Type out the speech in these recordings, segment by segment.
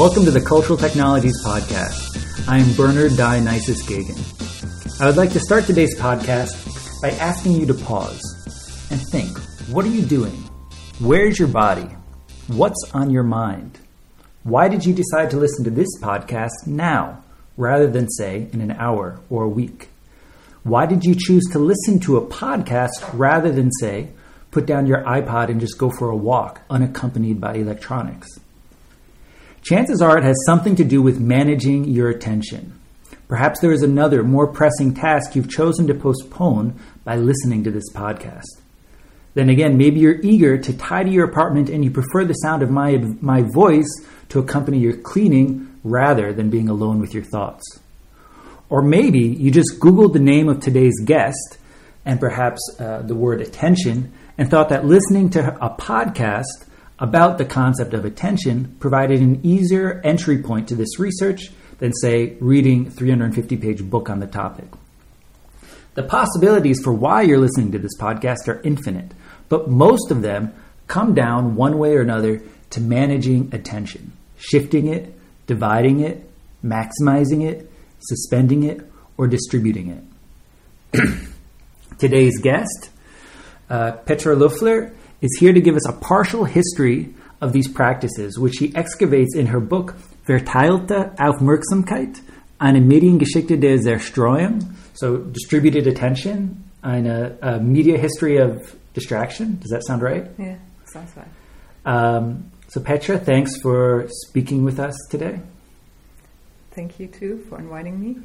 Welcome to the Cultural Technologies Podcast. I am Bernard Dionysius Geoghegan. I would like to start today's podcast by asking you to pause and think what are you doing? Where's your body? What's on your mind? Why did you decide to listen to this podcast now rather than, say, in an hour or a week? Why did you choose to listen to a podcast rather than, say, put down your iPod and just go for a walk unaccompanied by electronics? Chances are it has something to do with managing your attention. Perhaps there is another, more pressing task you've chosen to postpone by listening to this podcast. Then again, maybe you're eager to tidy your apartment and you prefer the sound of my, my voice to accompany your cleaning rather than being alone with your thoughts. Or maybe you just Googled the name of today's guest and perhaps uh, the word attention and thought that listening to a podcast about the concept of attention provided an easier entry point to this research than, say, reading a 350 page book on the topic. The possibilities for why you're listening to this podcast are infinite, but most of them come down one way or another to managing attention, shifting it, dividing it, maximizing it, suspending it, or distributing it. Today's guest, uh, Petra Loeffler, is here to give us a partial history of these practices, which she excavates in her book Verteilte Aufmerksamkeit, eine Mediengeschichte der Zerstreuung, so distributed attention, eine a media history of distraction. Does that sound right? Yeah, sounds right. Um, so Petra, thanks for speaking with us today. Thank you too for inviting me.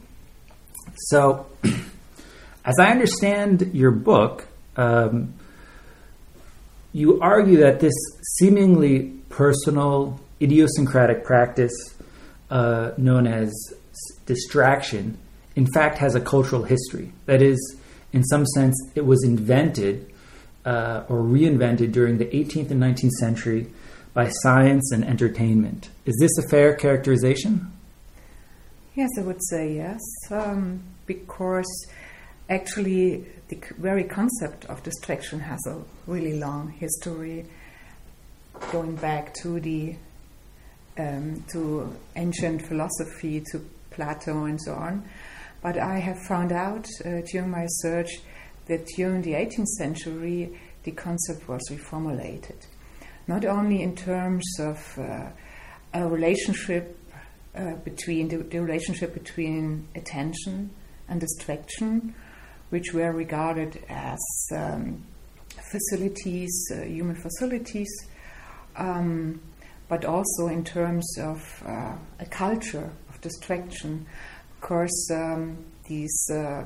So, as I understand your book, um, you argue that this seemingly personal, idiosyncratic practice uh, known as distraction, in fact, has a cultural history. That is, in some sense, it was invented uh, or reinvented during the 18th and 19th century by science and entertainment. Is this a fair characterization? Yes, I would say yes, um, because actually the very concept of distraction has a really long history, going back to the um, to ancient philosophy, to Plato, and so on. But I have found out uh, during my search that during the 18th century the concept was reformulated, not only in terms of uh, a relationship uh, between the, the relationship between attention and distraction, which were regarded as um, facilities, uh, human facilities, um, but also in terms of uh, a culture of distraction. Of course, um, these uh,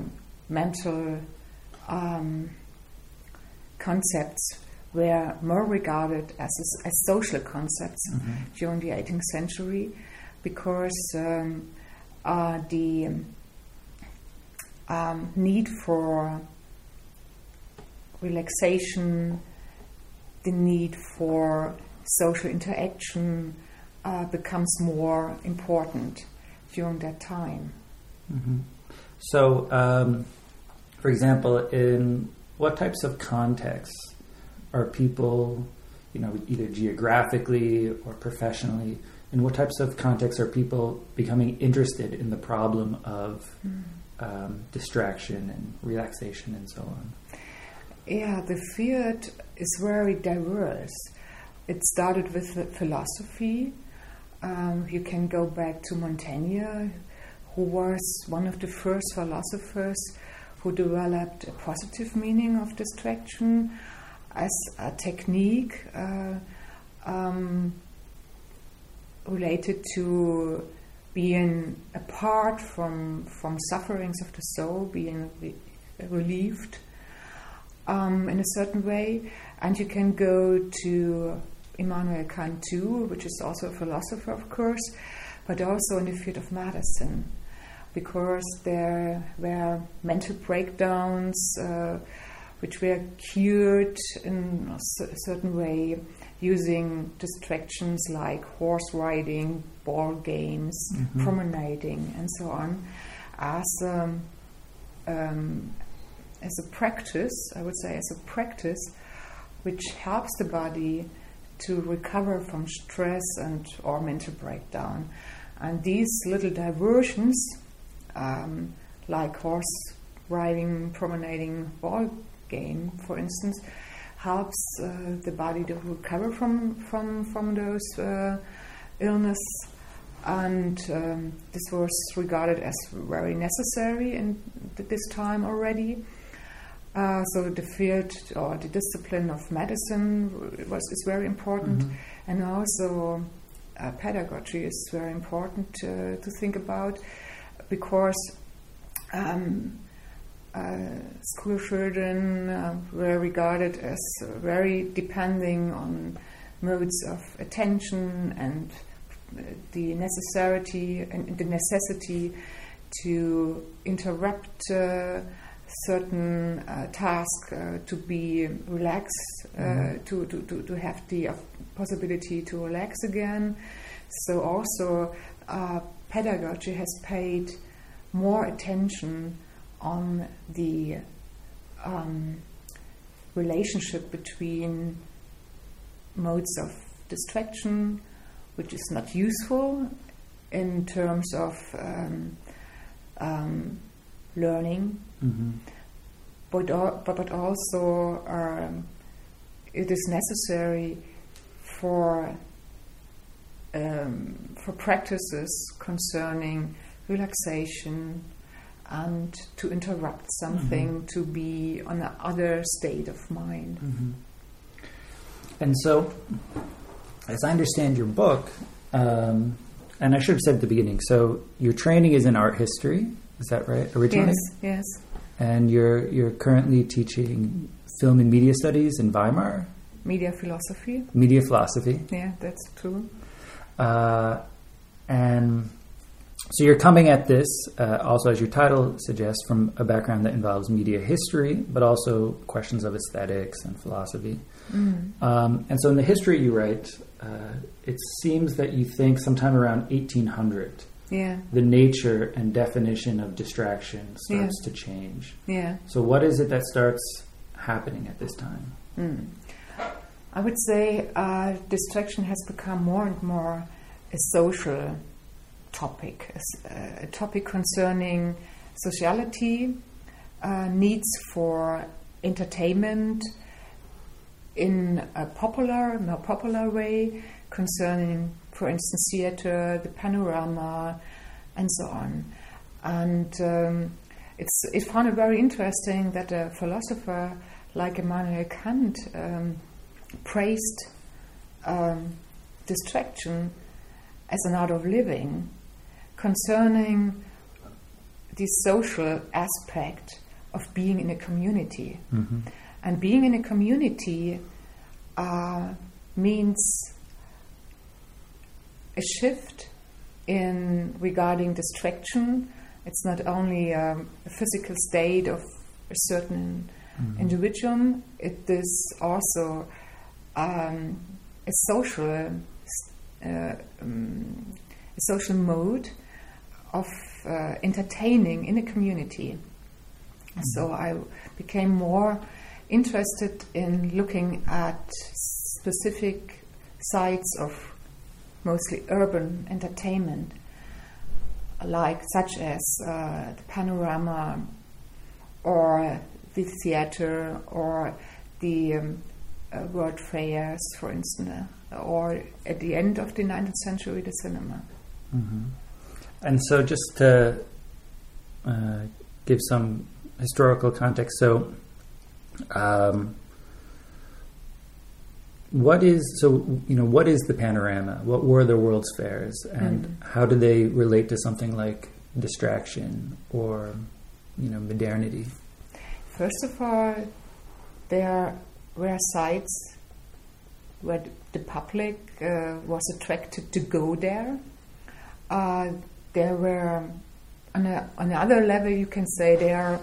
mental um, concepts were more regarded as, as social concepts during the 18th century because um, uh, the um, need for relaxation, the need for social interaction uh, becomes more important during that time. So, um, for example, in what types of contexts are people, you know, either geographically or professionally, in what types of contexts are people becoming interested in the problem of um, distraction and relaxation and so on? Yeah, the field is very diverse. It started with philosophy. Um, you can go back to Montaigne, who was one of the first philosophers who developed a positive meaning of distraction as a technique uh, um, related to being apart from from sufferings of the soul, being re- relieved um, in a certain way. And you can go to Immanuel Kant too, which is also a philosopher, of course, but also in the field of medicine, because there were mental breakdowns uh, which were cured in a certain way using distractions like horse riding, ball games, promenading, and so on, as um, um, as a practice, I would say, as a practice, which helps the body to recover from stress and or mental breakdown. And these little diversions, um, like horse riding, promenading, ball game, for instance, helps uh, the body to recover from from from those uh, illness. And um, this was regarded as very necessary in this time already. Uh, so the field or the discipline of medicine was is very important, Mhm. and also uh, pedagogy is very important uh, to think about because um, school children uh, were regarded as very depending on modes of attention and uh, the necessity and the necessity to interrupt uh, certain uh, task uh, to be relaxed, uh, Mhm. to, to, to, to have the uh, possibility to relax again. So also uh, pedagogy has paid more attention on the um, relationship between modes of distraction, which is not useful in terms of um, um, learning, Mm-hmm. but, but, but also um, it is necessary for um, for practices concerning relaxation and to interrupt something to be on the other state of mind. Mm-hmm. And so, as I understand your book, um, and I should have said at the beginning, so your training is in art history, is that right? Originally, Yes, yes, and you're you're currently teaching film and media studies in Weimar, media philosophy. media philosophy, Yeah, that's true. uh, and so you're coming at this uh, also, as your title suggests, from a background that involves media history, but also questions of aesthetics and philosophy. Mm. Um, and so in the history you write, uh, it seems that you think sometime around 1800, Yeah, the nature and definition of distraction starts to change. yeah. So what is it that starts happening at this time? Mm. I would say uh, distraction has become more and more a social topic, a topic concerning sociality, uh, needs for entertainment in a popular, more popular way, concerning, for instance, theater, the panorama, and so on. And um, it's, it found it very interesting that a philosopher like Immanuel Kant um, praised um, distraction as an art of living concerning the social aspect of being in a community. Mm-hmm. And being in a community uh, means a shift in regarding distraction. It's not only um, a physical state of a certain Mm-hmm. individuum, it is also um, a social, uh, um, a social mode of uh, entertaining in a community. So I became more interested in looking at specific sites of mostly urban entertainment, like such as uh, the panorama or the theater or the um, uh, world fairs, for instance, or at the end of the 19th century, the cinema. Mm-hmm. And so, just to uh, give some historical context, so um, what is so you know what is the panorama? What were the World's Fairs, and Mhm. how do they relate to something like distraction or you know modernity? First of all, there were sites where the public uh, was attracted to go there. Uh, there were, on, a, on another level, you can say there are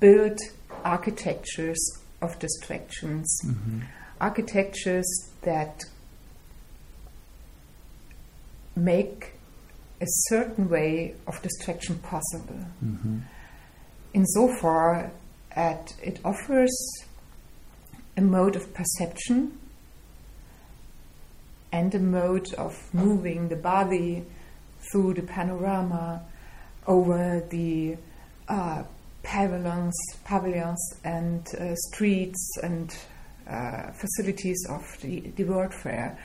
built architectures of distractions, Mm-hmm. architectures that make a certain way of distraction possible Mm-hmm. insofar as it offers a mode of perception and a mode of moving the body through the panorama over the uh, pavilions, pavilions and uh, streets and uh, facilities of the, the World Fair.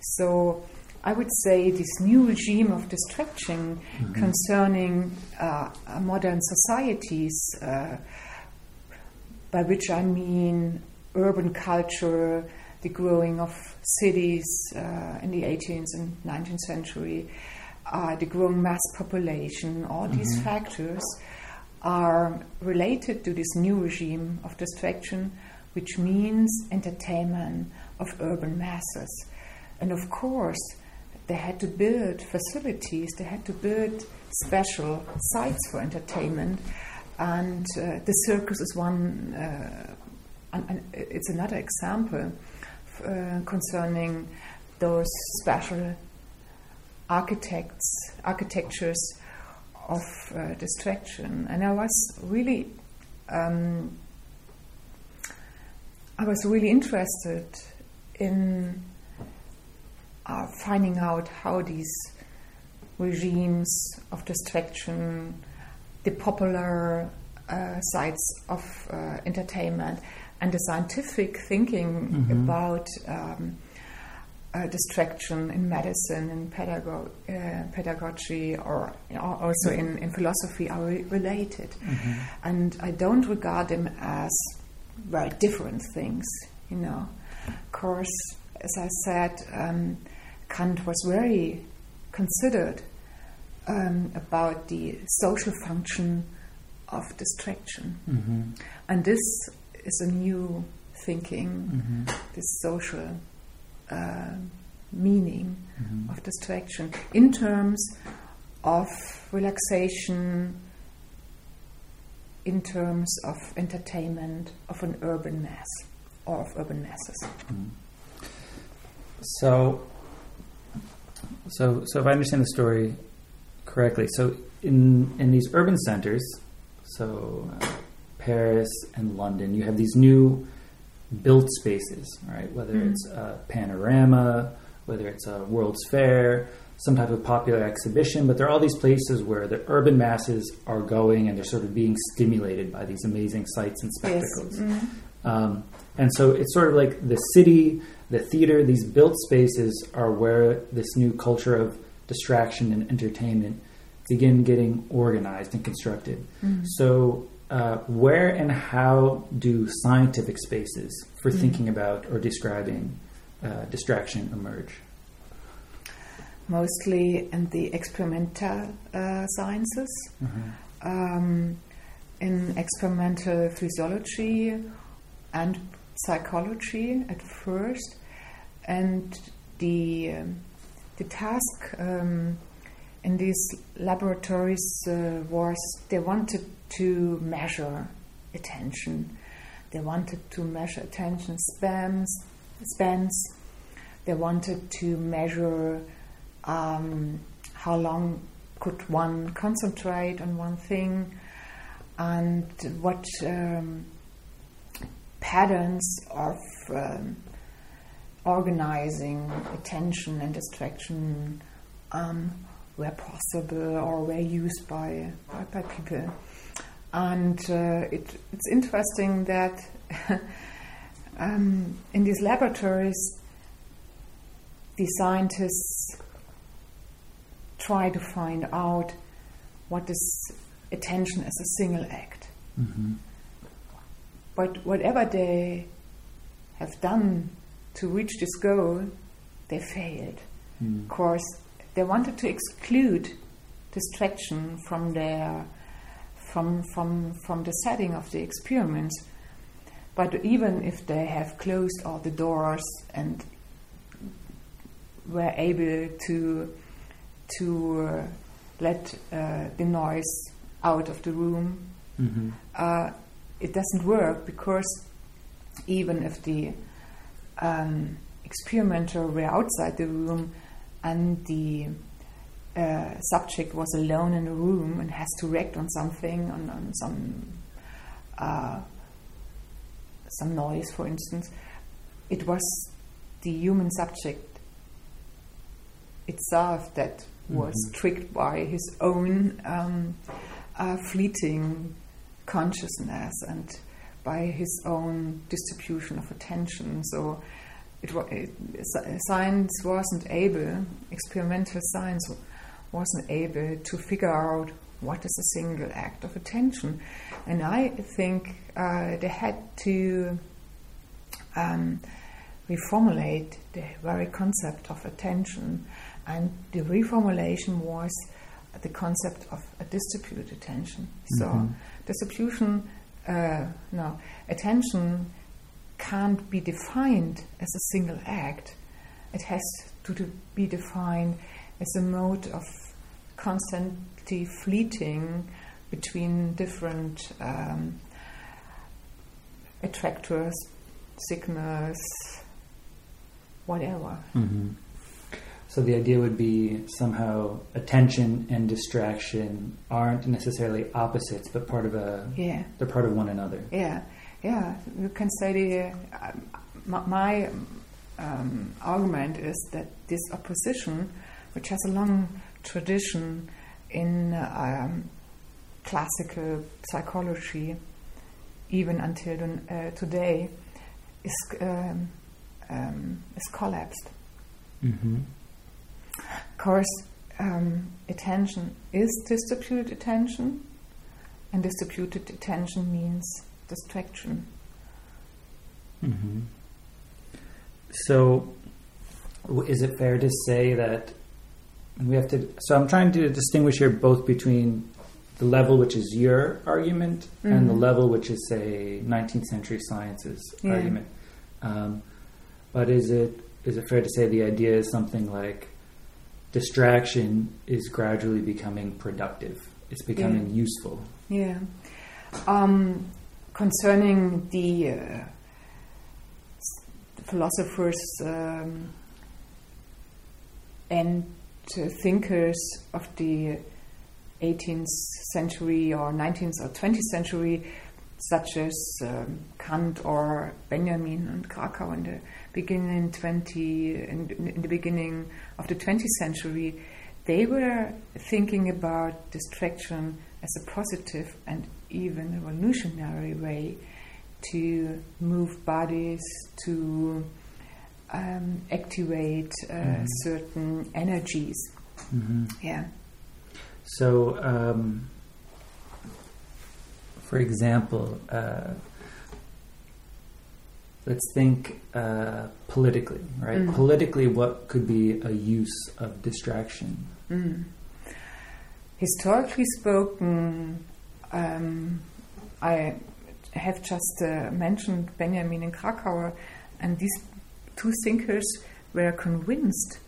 So I would say this new regime of distraction mm-hmm. concerning uh, modern societies, uh, by which I mean urban culture, the growing of cities uh, in the 18th and 19th century, uh, the growing mass population, all mm-hmm. these factors are related to this new regime of distraction, which means entertainment of urban masses. And of course, they had to build facilities, they had to build special sites for entertainment, and uh, the circus is one. Uh, and, and it's another example uh, concerning those special architects, architectures of uh, distraction, and I was really. Um, I was really interested in are finding out how these regimes of distraction, the popular uh, sides of uh, entertainment, and the scientific thinking mm-hmm. about um, uh, distraction in medicine, in pedago- uh, pedagogy, or you know, also in, in philosophy are re- related. Mm-hmm. And I don't regard them as very different things, you know. Of course, as I said, um, Kant was very considered um, about the social function of distraction. Mm-hmm. And this is a new thinking, mm-hmm. this social uh, meaning mm-hmm. of distraction in terms of relaxation, in terms of entertainment of an urban mass or of urban masses. Mm-hmm. So, so, so if I understand the story correctly, so in in these urban centers, so uh, Paris and London, you have these new built spaces, right? Whether mm. it's a panorama, whether it's a World's Fair, some type of popular exhibition, but there are all these places where the urban masses are going and they're sort of being stimulated by these amazing sights and spectacles. Yes. Mm. Um, and so it's sort of like the city the theater, these built spaces are where this new culture of distraction and entertainment begin getting organized and constructed. Mm-hmm. So, uh, where and how do scientific spaces for mm-hmm. thinking about or describing uh, distraction emerge? Mostly in the experimental uh, sciences, mm-hmm. um, in experimental physiology and psychology at first, and the um, the task um, in these laboratories uh, was they wanted to measure attention. They wanted to measure attention spans, spans. They wanted to measure um, how long could one concentrate on one thing, and what um, patterns of um, organizing attention and distraction um, where possible or were used by, by, by people. And uh, it, it's interesting that um, in these laboratories, the scientists try to find out what is attention as a single act. Mm-hmm. But whatever they have done to reach this goal, they failed. Mm. Of course, they wanted to exclude distraction from their from from from the setting of the experiments. But even if they have closed all the doors and were able to to uh, let uh, the noise out of the room, mm-hmm. uh, it doesn't work because even if the um, experimenter were outside the room and the uh, subject was alone in a room and has to react on something, on, on some uh, some noise, for instance, it was the human subject itself that was Mhm. tricked by his own um, uh, fleeting consciousness and by his own distribution of attention. So it, it, science wasn't able, experimental science wasn't able to figure out what is a single act of attention. And I think uh, they had to um, reformulate the very concept of attention. And the reformulation was the concept of a distributed attention. So, Mhm. distribution, uh, no, attention can't be defined as a single act. It has to be defined as a mode of constantly fleeting between different um, attractors, signals, whatever. hmm So the idea would be somehow attention and distraction aren't necessarily opposites, but part of a Yeah. they're part of one another. Yeah, yeah. You can say the um, my, my um, argument is that this opposition, which has a long tradition in um, classical psychology, even until uh, today, is um, um, is collapsed. Mm-hmm. Of course, um, attention is distributed attention, and distributed attention means distraction. Mm-hmm. So, is it fair to say that we have to? So, I'm trying to distinguish here both between the level which is your argument and the Mhm. level which is, say, 19th century science's Yeah. argument. Um, but is it is it fair to say the idea is something like distraction is gradually becoming productive? It's becoming useful. Yeah. Um, concerning the uh, philosophers um, and thinkers of the 18th century or 19th or 20th century, such as um, Kant or Benjamin and Kracauer in the beginning 20 in, in the beginning of the 20th century, they were thinking about distraction as a positive and even revolutionary way to move bodies, to um, activate uh, Mhm. certain energies. Mm-hmm. Yeah. So, um, for example, uh, let's think uh, politically, right? Mm. Politically, what could be a use of distraction? Mm. Historically spoken, um, I have just uh, mentioned Benjamin and Kracauer, and these two thinkers were convinced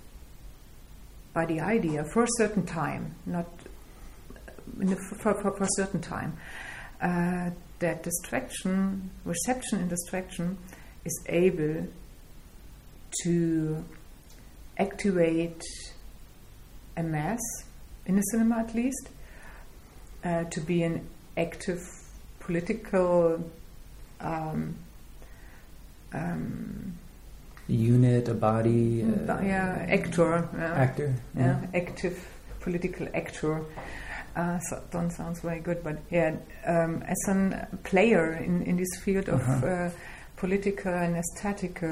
by the idea for a certain time, not for, for, for a certain time, uh, that distraction, reception in distraction, is able to activate a mass in the cinema at least, uh, to be an active political um, um, Unit, a body, uh, yeah, actor, yeah, actor. yeah, active political actor. Uh, so, don't sounds very good, but yeah, um, as a player in, in this field of Uh-huh. uh, political and aesthetic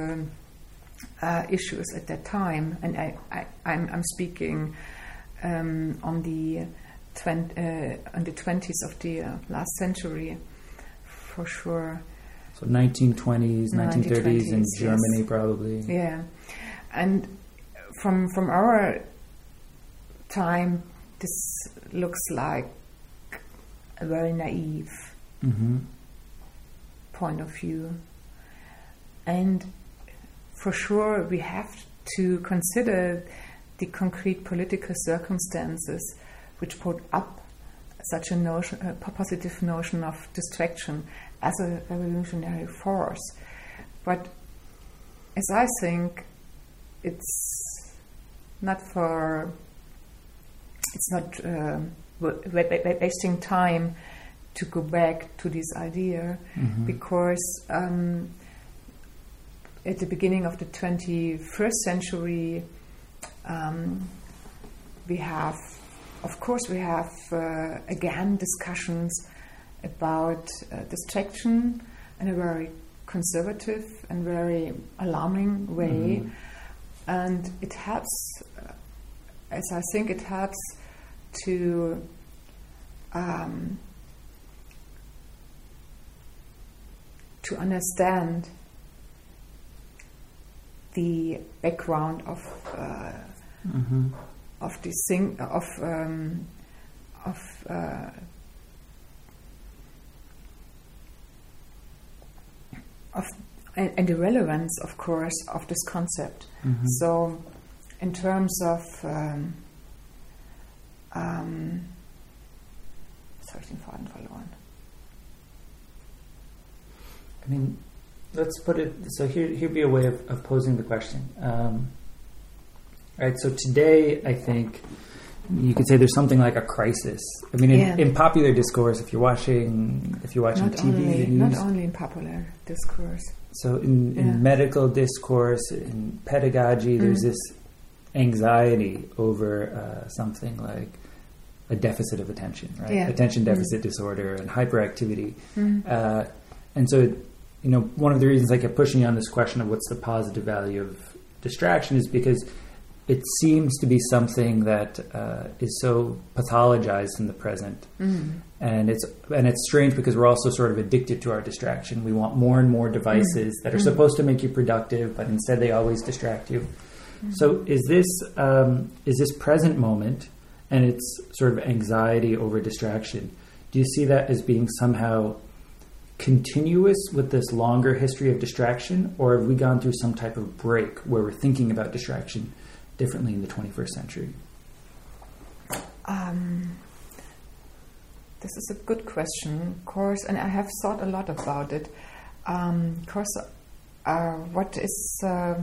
uh, issues at that time, and I, I, I'm, I'm speaking um, on the twen- uh, on the twenties of the uh, last century, for sure. So 1920s, 1930s in Germany, yes. probably. Yeah, and from from our time, this looks like a very naive Mm-hmm. point of view, and for sure we have to consider the concrete political circumstances which put up such a notion, a positive notion of distraction as a revolutionary force. But as I think, it's not for it's not wa- wasting time to go back to this idea Mhm. because um, at the beginning of the 21st century, Um, we have, of course, we have uh, again discussions about uh, distraction in a very conservative and very alarming way, Mhm. and it helps. uh, As I think it helps to um, to understand the background of uh, Mm-hmm. of this thing of um, of uh, of and, and the relevance, of course, of this concept. Mm-hmm. So, in terms of um, um, jetzt habe ich den Faden verloren. I mean, let's put it so here. Here'd be a way of, of posing the question. Um, right. So today, I think you could say there's something like a crisis. I mean, in, Yeah. in popular discourse, if you're watching, if you're watching Not TV, only, the not only in popular discourse. So in, in medical discourse, in pedagogy, there's Mm. this anxiety over uh, something like a deficit of attention, right? Yeah. Attention Mm. deficit disorder and hyperactivity. Mm. Uh, and so, you know, one of the reasons I kept pushing you on this question of what's the positive value of distraction is because it seems to be something that uh, is so pathologized in the present, Mm. And it's and it's strange because we're also sort of addicted to our distraction. We want more and more devices that are Mm. supposed to make you productive, but instead they always distract you. Mm-hmm. So, is this um, is this present moment and its sort of anxiety over distraction? Do you see that as being somehow continuous with this longer history of distraction, or have we gone through some type of break where we're thinking about distraction differently in the 21st century? Um, this is a good question, of course, and I have thought a lot about it. Um, of course, uh, what is uh,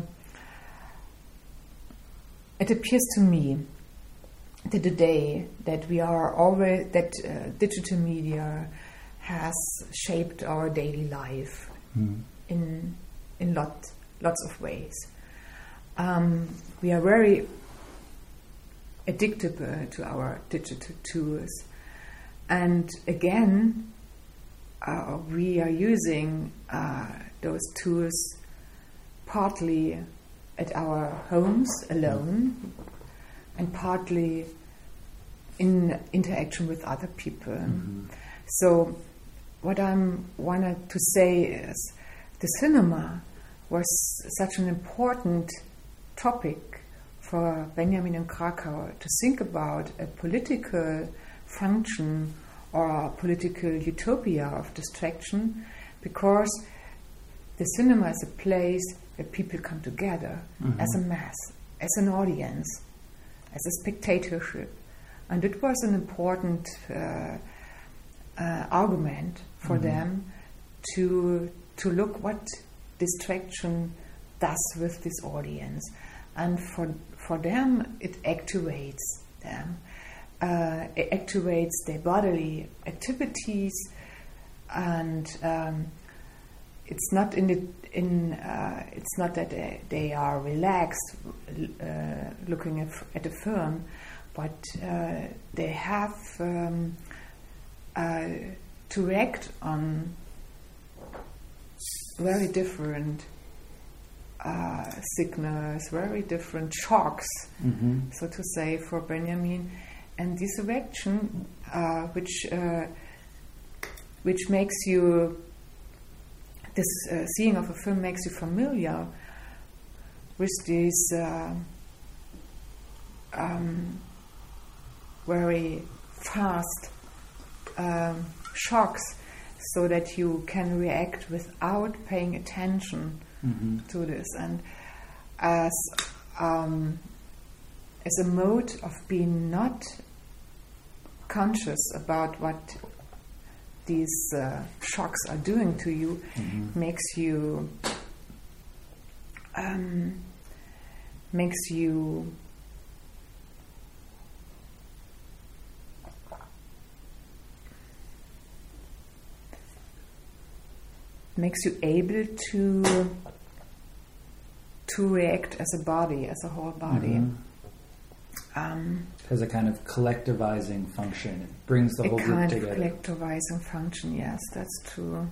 it appears to me that today that we are always that uh, digital media has shaped our daily life Mm. in in lot lots of ways. Um, we are very addicted to our digital tools, and again, uh, we are using uh, those tools partly at our homes alone, and partly in interaction with other people. Mhm. So, what I wanted to say is the cinema was such an important topic for Benjamin and Kracauer to think about a political function or political utopia of distraction because the cinema is a place where people come together Mhm. as a mass, as an audience, as a spectatorship. And it was an important uh, uh, argument for Mhm. them to to look what distraction does with this audience, and for for them it activates them. Uh, it activates their bodily activities, and um, it's not in the in uh, it's not that they, they are relaxed uh, looking at, at a film, but uh, they have um, uh, to react on very different uh, signals, very different shocks, Mhm. so to say, for Benjamin. And this reaction, uh, which uh, which makes you this uh, seeing of a film makes you familiar with these uh, um, very fast um, shocks, so that you can react without paying attention Mhm. to this and as um, as a mode of being not conscious about what these uh, shocks are doing to you Mhm. makes you um, makes you makes you able to to react as a body, as a whole body. Mhm. Um, has a kind of collectivizing function. It brings the whole group kind together. of collectivizing function. Yes, that's true.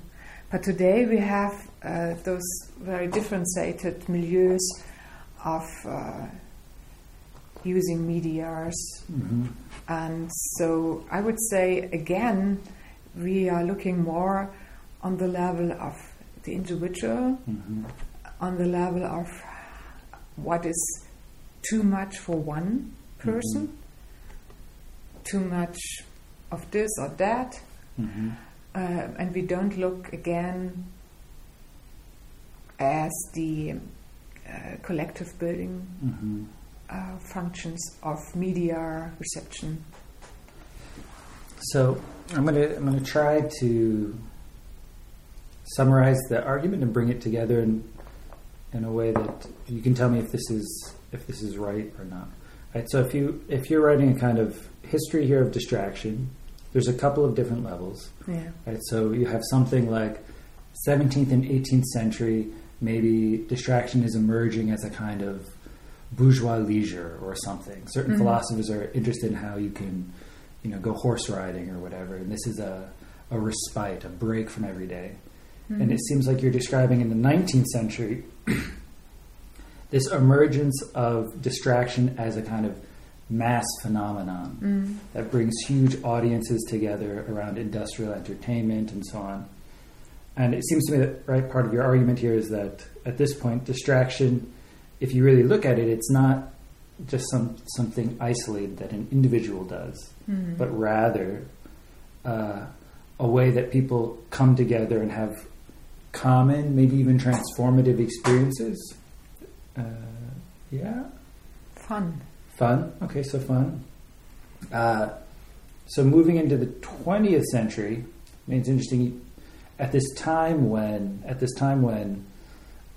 But today we have uh, those very differentiated milieus of uh, using medias, hmm and so I would say again we are looking more on the level of the individual, hmm on the level of what is too much for one person, too much of this or that, hmm uh, and we don't look again as the uh, collective building hmm uh, functions of media reception. So I'm gonna I'm gonna try to summarize the argument and bring it together in in a way that you can tell me if this is if this is right or not. Right. So if you if you're writing a kind of history here of distraction, there's a couple of different levels. Yeah. Right. So you have something like 17th and 18th century. Maybe distraction is emerging as a kind of bourgeois leisure or something. Certain Mhm. philosophers are interested in how you can, you know, go horse riding or whatever. And this is a, a respite, a break from every day. And it seems like you're describing in the 19th century this emergence of distraction as a kind of mass phenomenon Mm. that brings huge audiences together around industrial entertainment and so on. And it seems to me that right part of your argument here is that at this point, distraction, if you really look at it, it's not just some something isolated that an individual does, Mm. but rather uh, a way that people come together and have common, maybe even transformative experiences. Uh, yeah. Fun. Fun. Okay, so fun. Uh, so moving into the 20th century, I mean, it's interesting. At this time when, at this time when,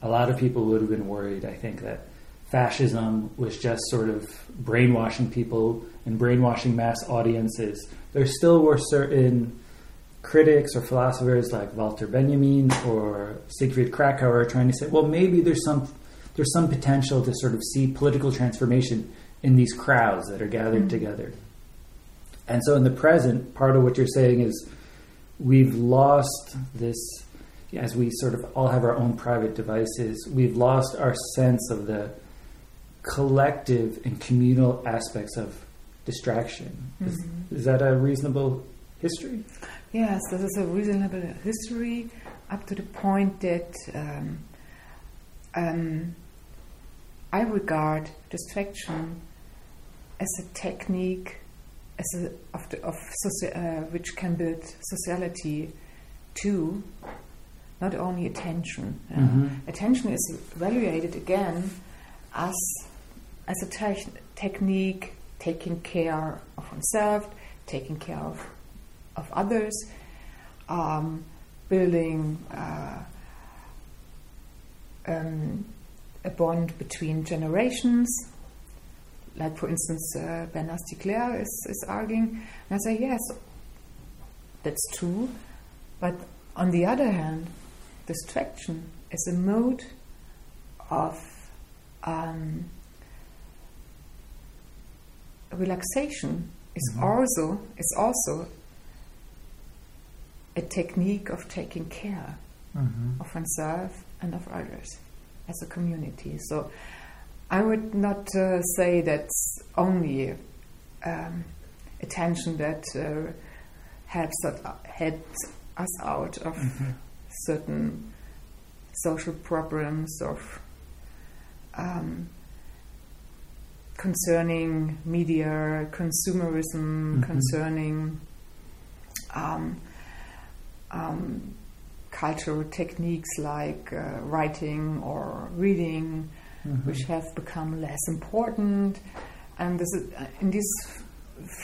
a lot of people would have been worried. I think that fascism was just sort of brainwashing people and brainwashing mass audiences. There still were certain critics or philosophers like Walter Benjamin or Siegfried Kracauer trying to say, well, maybe there's some there's some potential to sort of see political transformation in these crowds that are gathered Mhm. together. And so in the present, part of what you're saying is we've lost this as we sort of all have our own private devices, we've lost our sense of the collective and communal aspects of distraction. Is, Mhm. is that a reasonable history? Yes, this is a reasonable history up to the point that um, um, I regard distraction as a technique as a, of, the, of soci- uh, which can build sociality too, not only attention. Mhm. Attention is evaluated again as as a tech technique taking care of oneself, taking care of of others, um, building uh, um, a bond between generations. Like, for instance, uh, Bernard Stiegler is, is arguing. And I say, yes, that's true. But on the other hand, distraction is a mode of um, relaxation is Mhm. also is also a technique of taking care Mm-hmm. of oneself and of others as a community. So I would not uh, say that's only um, attention that uh, helps that helps us out of Mm-hmm. certain social problems of um, concerning media consumerism, Mhm. concerning um, um, cultural techniques like uh, writing or reading, Mm-hmm. which have become less important. And this is, uh, in this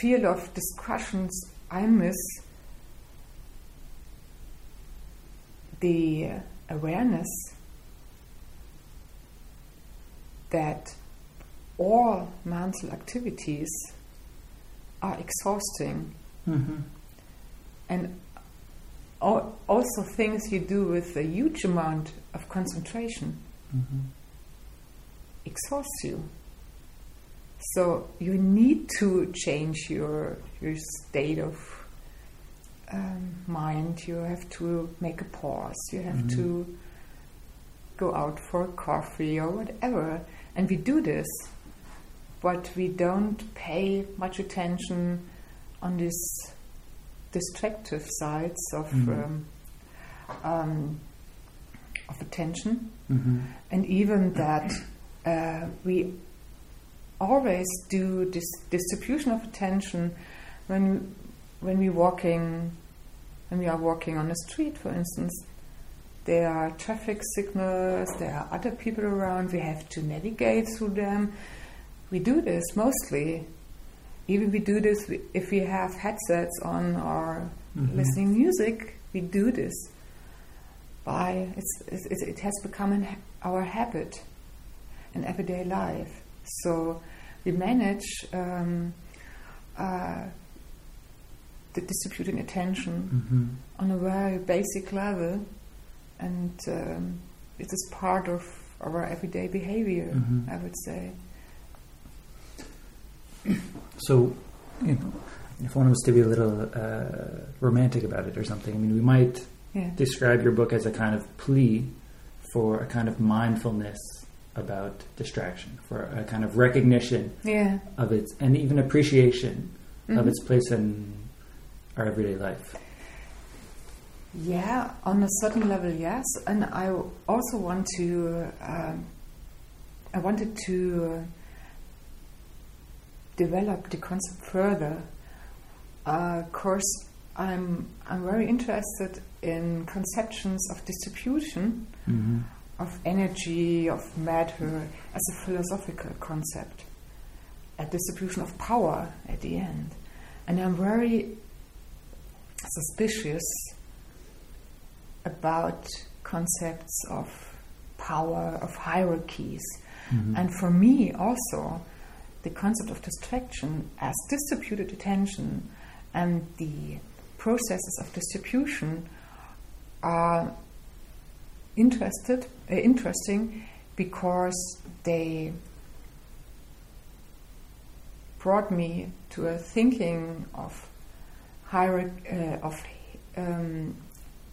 field of discussions, I miss the awareness that all mental activities are exhausting Mm-hmm. and also things you do with a huge amount of concentration Mm-hmm. exhausts you. So you need to change your your state of um, mind. You have to make a pause. You have Mhm. to go out for a coffee or whatever. And we do this, but we don't pay much attention on these distractive sides of Mhm. um, um, of attention Mm-hmm. and even that uh, we always do this distribution of attention when when we walking when we are walking on the street for instance there are traffic signals there are other people around we have to navigate through them we do this mostly even we do this if we have headsets on or Mhm. listening music we do this by it's, it's, it has become an, our habit in everyday life. So we manage um, uh, the distributing attention Mm-hmm. on a very basic level, and um, it is part of our everyday behavior. Mhm. I would say. So, you know, if one was to be a little uh, romantic about it or something, I mean, we might Yeah. describe your book as a kind of plea for a kind of mindfulness about distraction, for a kind of recognition Yeah. of its, and even appreciation of Mhm. its place in our everyday life. Yeah, on a certain level, yes. And I also want to, um, I wanted to uh, develop the concept further. Uh, of course, I'm, I'm very interested in conceptions of distribution, Mm-hmm. of energy, of matter as a philosophical concept, a distribution of power at the end. And I'm very suspicious about concepts of power, of hierarchies. Mm-hmm. And for me, also, the concept of distraction as distributed attention and the processes of distribution are interested, uh, interesting because they brought me to a thinking of hierarchy, uh, of um,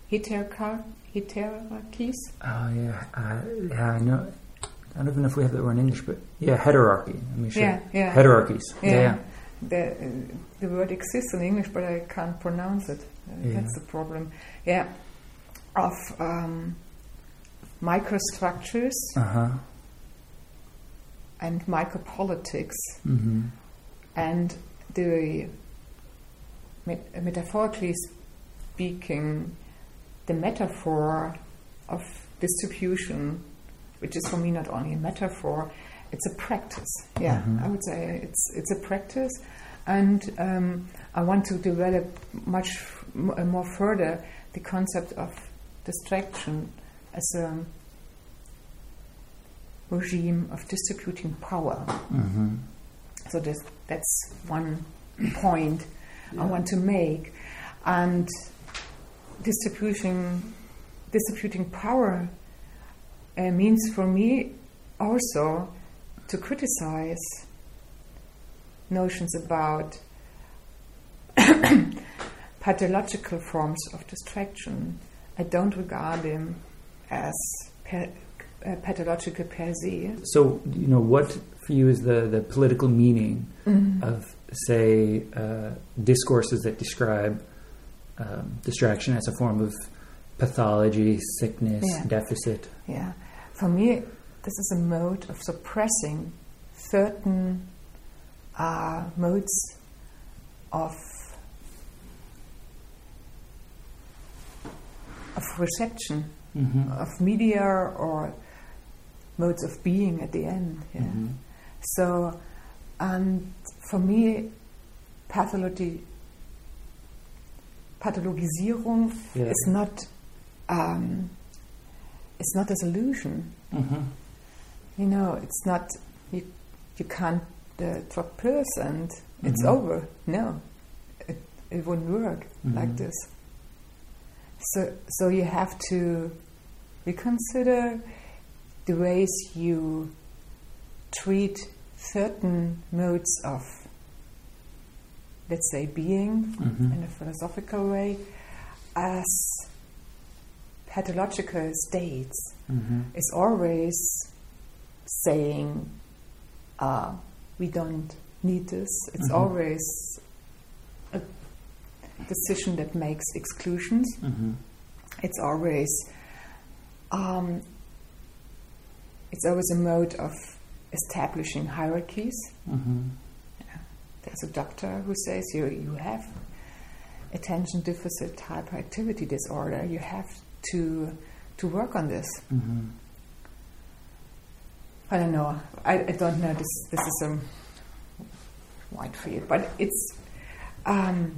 hierarchy, hierarchies. Oh yeah, uh, yeah. I know. I don't even know if we have that word in English, but yeah, heterarchy. I mean, sure. Yeah, yeah. Hierarchies. Yeah. yeah. The, uh, the word exists in English, but I can't pronounce it. Yeah. That's the problem. Yeah, of um, microstructures Uh huh. and micropolitics, Mm-hmm. and the met- metaphorically speaking, the metaphor of distribution, which is for me not only a metaphor, it's a practice. Yeah, Mhm. I would say it's it's a practice, and um, I want to develop much m- uh, more further the concept of distraction as a regime of distributing power. Mm-hmm. So this, that's one point I want to make. And distributing, distributing power uh, means for me also to criticize notions about pathological forms of distraction. I don't regard them as per, uh, pathological per se. So, you know, what for you is the, the political meaning Mm-hmm. of, say, uh, discourses that describe um, distraction as a form of pathology, sickness, Yeah. deficit? Yeah, for me, this is a mode of suppressing certain uh, modes of of reception Mm-hmm. of media or modes of being at the end. Yeah. Mm-hmm. So, and for me, pathology, pathologisierung Yeah. is not um, it's not a solution. Mm-hmm. You know, it's not you. You can't uh, drop pills and it's Mhm. over. No, it it wouldn't work like Mhm. this. So so you have to reconsider the ways you treat certain modes of, let's say, being Mhm. in a philosophical way as pathological states Mhm. is always saying uh, we don't need this. It's Mhm. always a decision that makes exclusions. Mhm. It's always um, it's always a mode of establishing hierarchies. Mhm. There's a doctor who says you you have attention deficit hyperactivity disorder. You have to to work on this. Mhm. I don't know. I, I don't know. This this is a wide field, but it's um,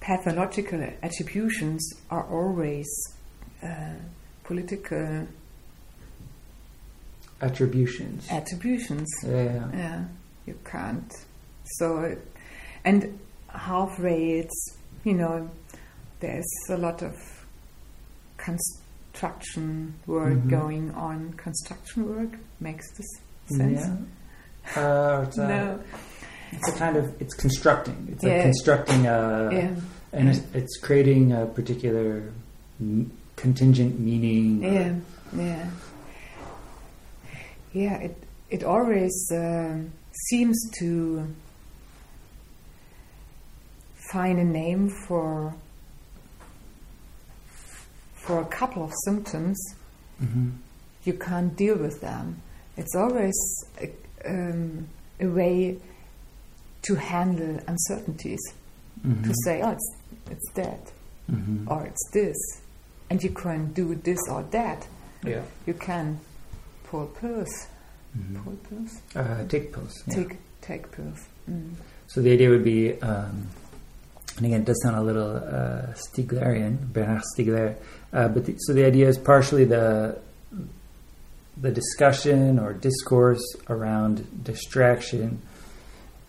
pathological attributions are always uh, political Attributions. attributions. yeah. Yeah, you can't. So, and half rates, you know, there's a lot of construction work Mhm. going on. Construction work makes this sense. Yeah. Uh, it's, a, No. it's a kind of it's constructing. It's like constructing a, yeah. and it's, it's creating a particular m- contingent meaning. Yeah. Yeah. Yeah. It it always um, seems to find a name for for a couple of symptoms hmm you can't deal with them. It's always a, um, a way to handle uncertainties. hmm To say, oh, it's, it's that, hmm or it's this. And you can do this or that. Yeah. You can pull pills. Mhm. Pull pills? Uh, take pills. yeah. Take, take pills. Mm. So the idea would be, um, and again, it does sound a little uh, Stiglerian, Bernard Stiegler, uh, but the, so the idea is partially the the discussion or discourse around distraction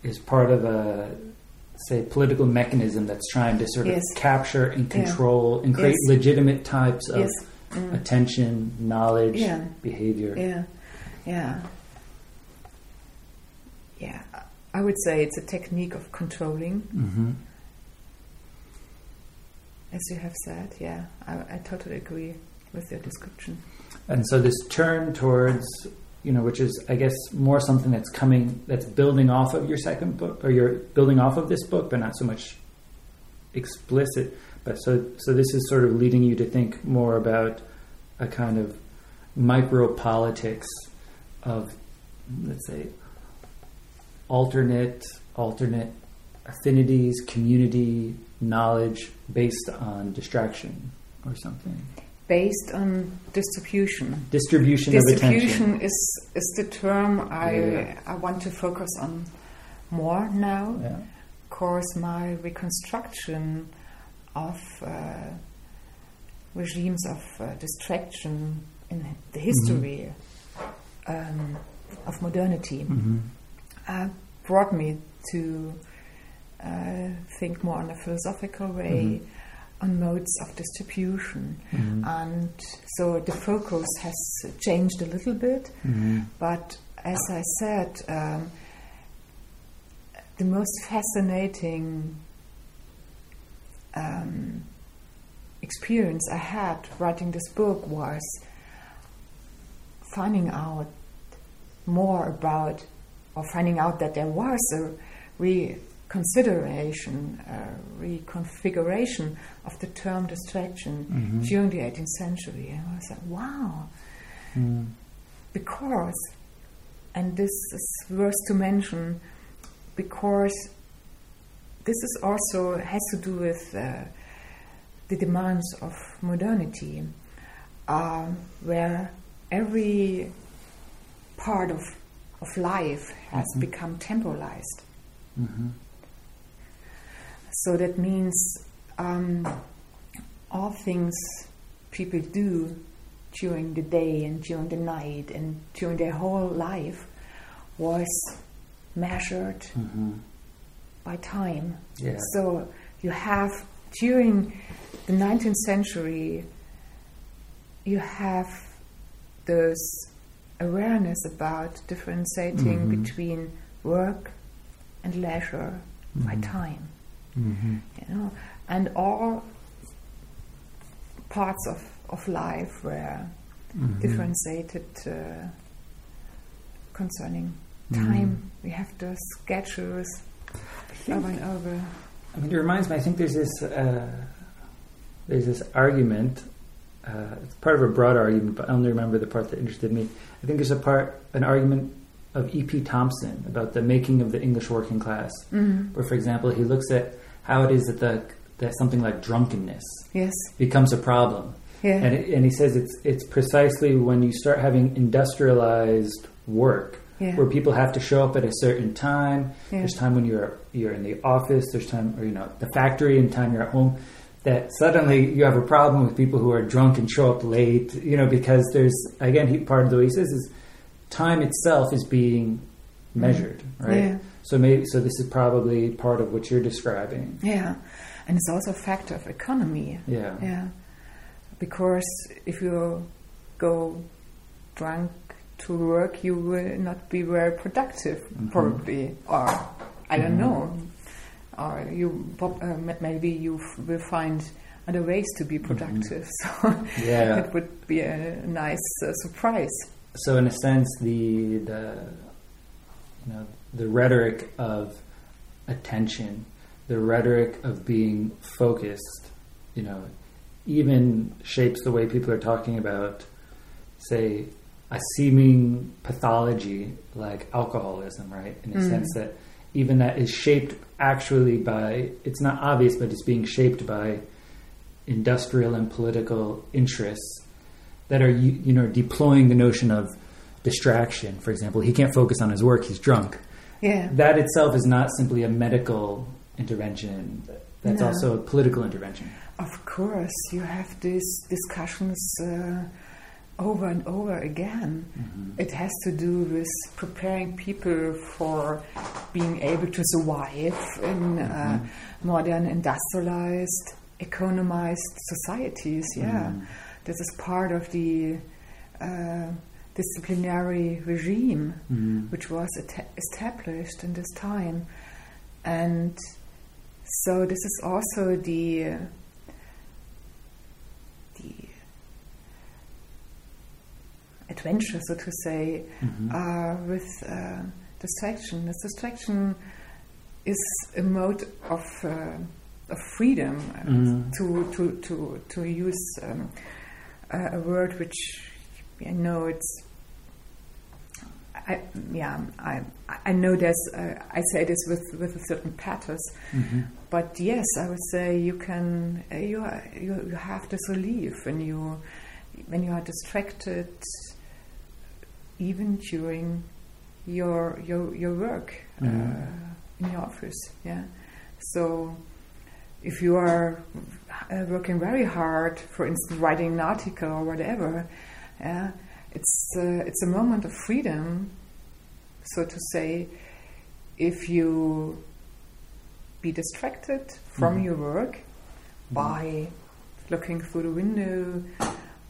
is part of a say political mechanism that's trying to sort Yes. of capture and Yeah. control and create Yes. legitimate types of Yes. Mm. attention, knowledge, Yeah. behavior. Yeah, yeah, yeah. I would say it's a technique of controlling, hmm as you have said. Yeah, I, I totally agree with your description. And so this turn towards, you know, which is, I guess, more something that's coming, that's building off of your second book, or you're building off of this book, but not so much explicit. But so, so this is sort of leading you to think more about a kind of micro politics of, let's say, alternate, alternate affinities, community, knowledge based on distraction or something. Based on distribution. Distribution, of attention. Distribution is is the term I Yeah. I want to focus on more now. Yeah. Of course, my reconstruction of uh, regimes of uh, distraction in the history um, of modernity hmm uh, brought me to uh, think more on a philosophical way on modes of distribution. hmm And so the focus has changed a little bit, hmm but as I said, um, the most fascinating um, experience I had writing this book was finding out more about, or finding out that there was a reconsideration, a reconfiguration of the term distraction Mhm. during the 18th century. And I was like, wow, Mm. because, and this is worth to mention, because this is also has to do with uh, the demands of modernity, um, where every part of of life has Mhm. become temporalized. Mhm. So that means um, all things people do during the day and during the night and during their whole life was measured Mhm. by time. Yeah. So you have during the 19th century, you have those awareness about differentiating Mhm. between work and leisure by Mhm. time Mhm. you know, and all parts of, of life were Mhm. differentiated uh, concerning time. We have the schedules over and over. I mean, it reminds me. I think there's this uh, there's this argument. Uh, it's part of a broad argument, but I only remember the part that interested me. I think there's a part, an argument of E.P. Thompson about the making of the English working class, Mm. where, for example, he looks at how it is that the that something like drunkenness Yes, becomes a problem, yeah, and it, and he says it's it's precisely when you start having industrialized work yeah, where people have to show up at a certain time. yeah. There's time when you're you're in the office. There's time, or you know, the factory, and time you're at home. That suddenly you have a problem with people who are drunk and show up late. You know, because there's again, he, part of the way he says is time itself is being measured, right? So maybe so this is probably part of what you're describing. Yeah, and it's also a factor of economy. Yeah. Yeah, because if you go drunk to work, you will not be very productive, Mhm. probably, or I don't Mhm. know, or you uh, maybe you f- will find other ways to be productive. So Yeah. it would be a nice uh, surprise. So in a sense, the the you know the rhetoric of attention, the rhetoric of being focused, you know, even shapes the way people are talking about, say, a seeming pathology like alcoholism, right? In a Mm. sense that even that is shaped actually by it's not obvious, but it's being shaped by industrial and political interests that are you, you know deploying the notion of distraction. For example, he can't focus on his work; he's drunk. Yeah, That itself is not simply a medical intervention. That's No. also a political intervention. Of course, you have these discussions uh, over and over again. It has to do with preparing people for being able to survive in uh, modern, industrialized, economized societies. Yeah, Mhm. this is part of the uh, disciplinary regime Mhm. which was established in this time. And so this is also the uh, the adventure, so to say, Mhm. uh, with uh, distraction. This distraction is a mode of uh, of freedom. Mhm. To to to to use um, a, a word which I know it's. I, yeah, I I know there's uh, I say this with with a certain pathos, Mhm. but yes, I would say you can uh, you, are, you you have this relief when you when you are distracted, even during your your your work Mhm. uh, in your office. Yeah, so if you are uh, working very hard, for instance, writing an article or whatever, yeah, it's uh, it's a moment of freedom, so to say. If you be distracted from Mhm. your work by looking through the window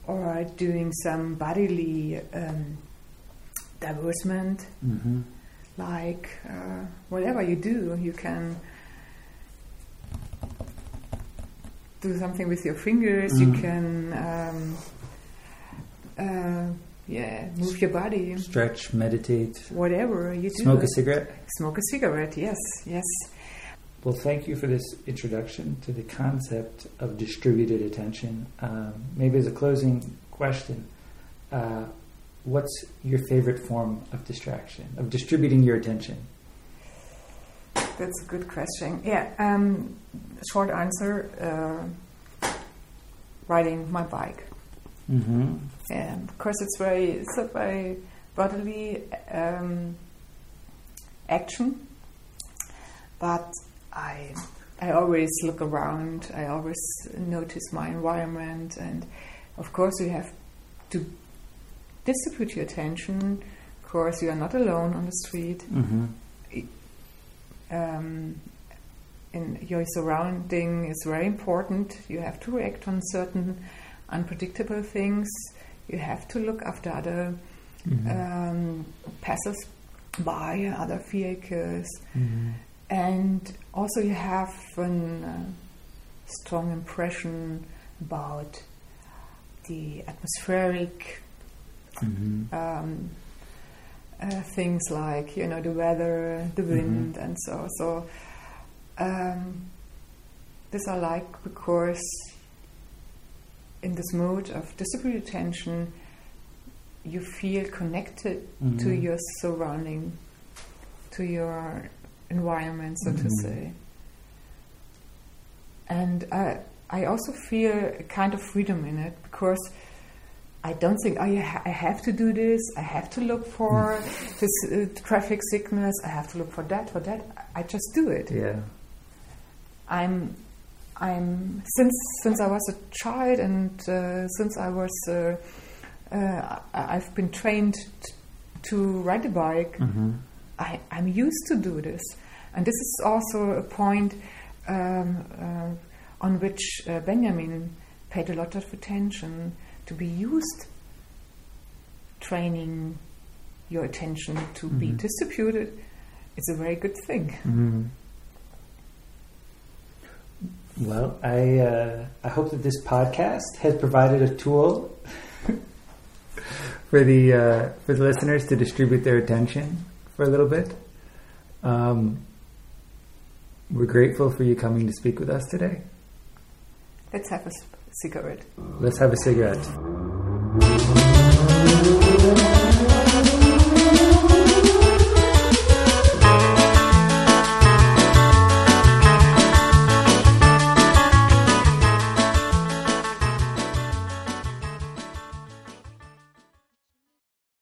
or doing some bodily um, diversement, Mhm. like uh, whatever you do, you can do something with your fingers. You Mhm. can, um, uh, yeah, move your body. Stretch, meditate, Whatever you do. smoke a cigarette. Smoke a cigarette. Yes, yes. Well, thank you for this introduction to the concept of distributed attention. Um, maybe as a closing question, uh, what's your favorite form of distraction, of distributing your attention? That's a good question. Yeah. Um, short answer: uh, riding my bike. Mm-hmm. Yeah, because it's very it's a very bodily um, action. But I I always look around. I always notice my environment, and of course you have to distribute your attention. Of course, you are not alone on the street. Mm-hmm. Um, in your surrounding is very important. You have to react on certain unpredictable things. You have to look after other mm-hmm. um, passes by other vehicles, Mm-hmm. and also you have a uh, strong impression about the atmospheric Mm-hmm. um, uh, things like you know the weather, the wind, and so so. Um, this I like because in this mode of distributed attention, you feel connected to Mhm. your surrounding, to your environment, so to Mhm. say. And I, I also feel a kind of freedom in it because I don't think I, ha- I have to do this. I have to look for this uh, traffic sickness. I have to look for that, for that. I just do it. Yeah. I'm I'm since since I was a child and uh, since I was uh, uh, I've been trained t- to ride a bike. Mm-hmm. I, I'm used to do this, and this is also a point um, uh, on which uh, Benjamin paid a lot of attention to be used training your attention to be Mhm. distributed. It's a very good thing. Mm-hmm. Well, I uh, I hope that this podcast has provided a tool for the uh, for the listeners to distribute their attention for a little bit. Um, we're grateful for you coming to speak with us today. Let's have a cigarette. Let's have a cigarette.